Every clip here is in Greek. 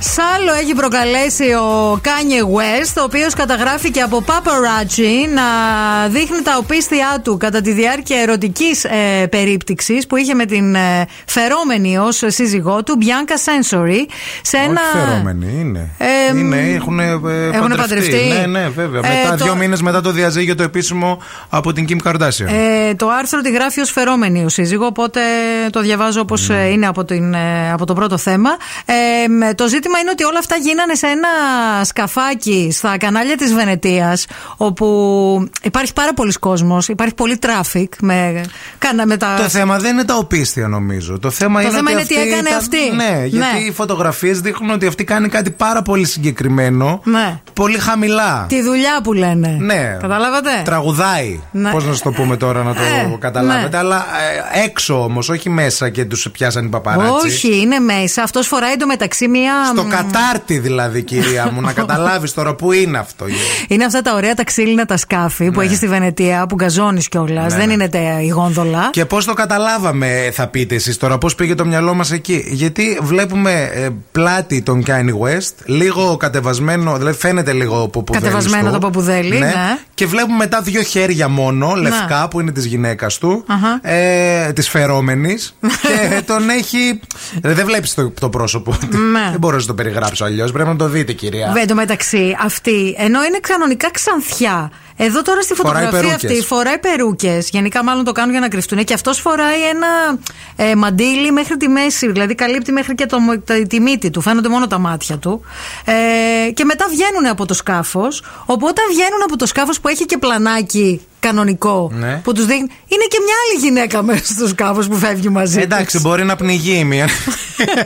Σάλο έχει προκαλέσει ο Kanye West, ο οποίος καταγράφηκε από paparazzi να δείχνει τα οπίστια του κατά τη διάρκεια ερωτικής ε, περίπτυξης που είχε με την ε, φερόμενη ως σύζυγό του, Bianca Sensory. Σε ένα... Όχι φερόμενη, είναι. Ε, είναι έχουν, ε, έχουν παντρευτεί. Ναι, ναι, βέβαια. Ε, μετά, το... δύο μήνες μετά το διαζύγιο το επίσημο από την Kim Kardashian. Ε, το άρθρο τη γράφει ως φερόμενη ο σύζυγο, οπότε το διαβάζω όπως mm. Ναι. είναι από, την, από το πρώτο θέμα. Ε, το ζήτημα είναι ότι όλα αυτά γίνανε σε ένα σκαφάκι στα κανάλια της Βενετίας όπου υπάρχει πάρα πολλοί κόσμος, υπάρχει πολύ τράφικ με, με τα... Το θέμα δεν είναι τα οπίσθια νομίζω. Το θέμα, το είναι, θέμα είναι τι έκανε αυτή. Ναι, γιατί ναι. οι φωτογραφίες δείχνουν ότι αυτή κάνει κάτι πάρα πολύ συγκεκριμένο, ναι. πολύ χαμηλά. Τη δουλειά που λένε. Ναι. Καταλάβατε; Τραγουδάει. Ναι. Πώς να σου το πούμε τώρα να το ε, καταλάβετε. Ναι. Αλλά ε, έξω όμως, όχι μέσα και τους πιάσαν οι παπαράτσις. Όχι, είναι μέσα. Αυτός φοράει εντωμεταξύ μία... Στο κατάρτι δηλαδή, κυρία μου, να καταλάβεις τώρα που είναι αυτό. Είναι αυτά τα ωραία τα ξύλινα τα σκάφη που ναι. έχεις στη Βενετία, που γκαζώνεις κιόλας. Ναι. Δεν είναι η γόνδολα. Και πώς το καταλάβαμε, θα πείτε εσείς τώρα, πώς πήγε το μυαλό μας εκεί; Γιατί βλέπουμε ε, πλάτη τον Kanye West, λίγο κατεβασμένο, δηλαδή φαίνεται λίγο ποπουδέλι. Κατεβασμένο το ποπουδέλι, ναι. ναι. Και βλέπουμε μετά δύο χέρια μόνο, λευκά, που είναι της γυναίκας του, uh-huh. ε, της φερόμενης. και τον έχει. Δεν βλέπεις το, το πρόσωπο. Ναι. Δεν μπορώ να το περιγράψω αλλιώς. Πρέπει να το δείτε, κυρία. Βέβαια, μεταξύ αυτή, ενώ είναι κανονικά ξανθιά. Εδώ τώρα στη φωτογραφία αυτή φοράει περούκες. Γενικά, μάλλον το κάνουν για να κρυφτούν. Και αυτός φοράει ένα ε, μαντίλι μέχρι τη μέση. Δηλαδή, καλύπτει μέχρι και το, τη μύτη του. Φαίνονται μόνο τα μάτια του. Ε, και μετά βγαίνουν από το σκάφος. Οπότε βγαίνουν από το σκάφος που έχει και πλανάκι κανονικό ναι. που τους δείχνει. Είναι και μια άλλη γυναίκα μέσα στο σκάφο που φεύγει μαζί. Εντάξει, μπορεί να πνιγεί μία.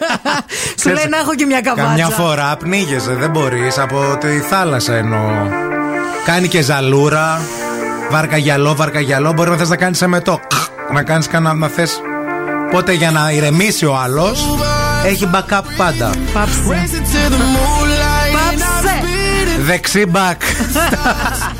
Σου λέει να έχω και μια καβάτσα. Καμιά φορά πνίγεσαι, δεν μπορείς από τη θάλασσα εννοώ. Κάνει και ζαλούρα. Βαρκαγιαλό, βαρκαγιαλό. Μπορεί να θες να κάνεις εμετό. Να κάνεις κανένα να θες. Πότε για να ηρεμήσει ο άλλος έχει backup πάντα. Πάψε. Πάψε. Δεξί back.